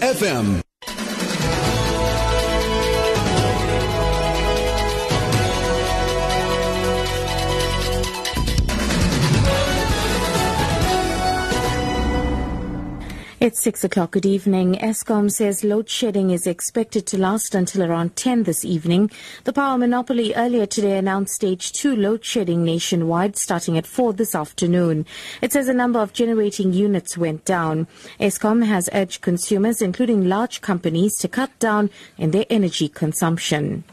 FM. It's six o'clock. Good evening. Eskom says load shedding is expected to last until around 10 this evening. The power monopoly earlier today announced stage two load shedding nationwide starting at 4 this afternoon. It says a number of generating units went down. Eskom has urged consumers, including large companies, to cut down in their energy consumption.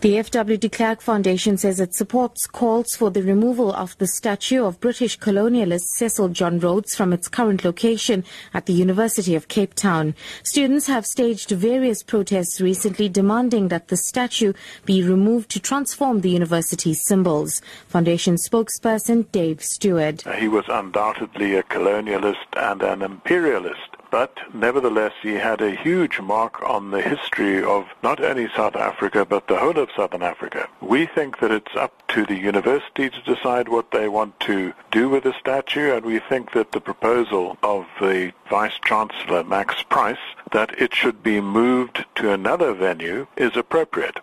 The F.W. de Klerk Foundation says it supports calls for the removal of the statue of British colonialist Cecil John Rhodes from its current location at the University of Cape Town. Students have staged various protests recently demanding that the statue be removed to transform the university's symbols. Foundation spokesperson Dave Steward. He was undoubtedly a colonialist and an imperialist but nevertheless he had a huge mark on the history of not only South Africa but the whole of Southern Africa. We think that it's up to the university to decide what they want to do with the statue and we think that the proposal of the Vice Chancellor Max Price that it should be moved to another venue is appropriate.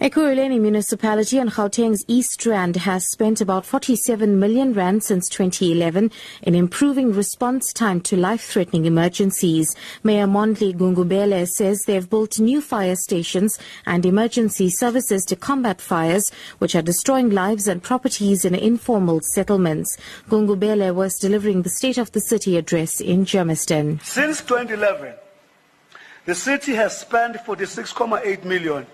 Ekurhuleni municipality on Gauteng's East Rand has spent about 47 million rand since 2011 in improving response time to life-threatening emergencies. Mayor Mondli Gungubele says they've built new fire stations and emergency services to combat fires which are destroying lives and properties in informal settlements. Gungubele was delivering the State of the City address in Germiston. Since 2011, the city has spent 46.8 million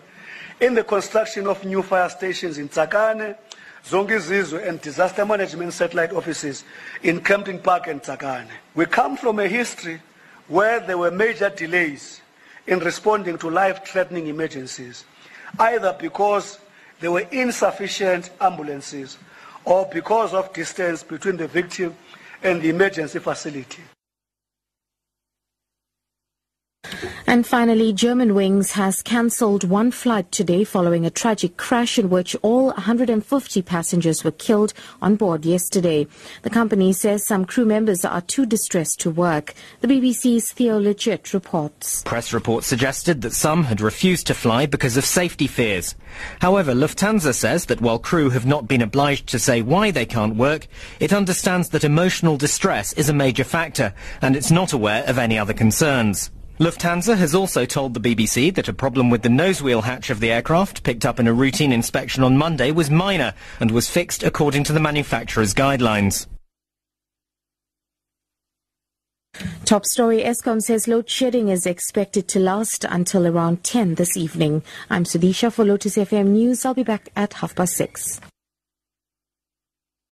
in the construction of new fire stations in Tsakane, Zonkizizwe, and disaster management satellite offices in Kempton Park and Tsakane. We come from a history where there were major delays in responding to life-threatening emergencies, either because there were insufficient ambulances or because of distance between the victim and the emergency facility. And finally, Germanwings has cancelled one flight today following a tragic crash in which all 150 passengers were killed on board yesterday. The company says some crew members are too distressed to work. The BBC's Theo Leggett reports. Press reports suggested that some had refused to fly because of safety fears. However, Lufthansa says that while crew have not been obliged to say why they can't work, it understands that emotional distress is a major factor and it's not aware of any other concerns. Lufthansa has also told the BBC that a problem with the nosewheel hatch of the aircraft picked up in a routine inspection on Monday was minor and was fixed according to the manufacturer's guidelines. Top story Eskom says load shedding is expected to last until around 10 this evening. I'm Sudisha for Lotus FM News. I'll be back at half past six.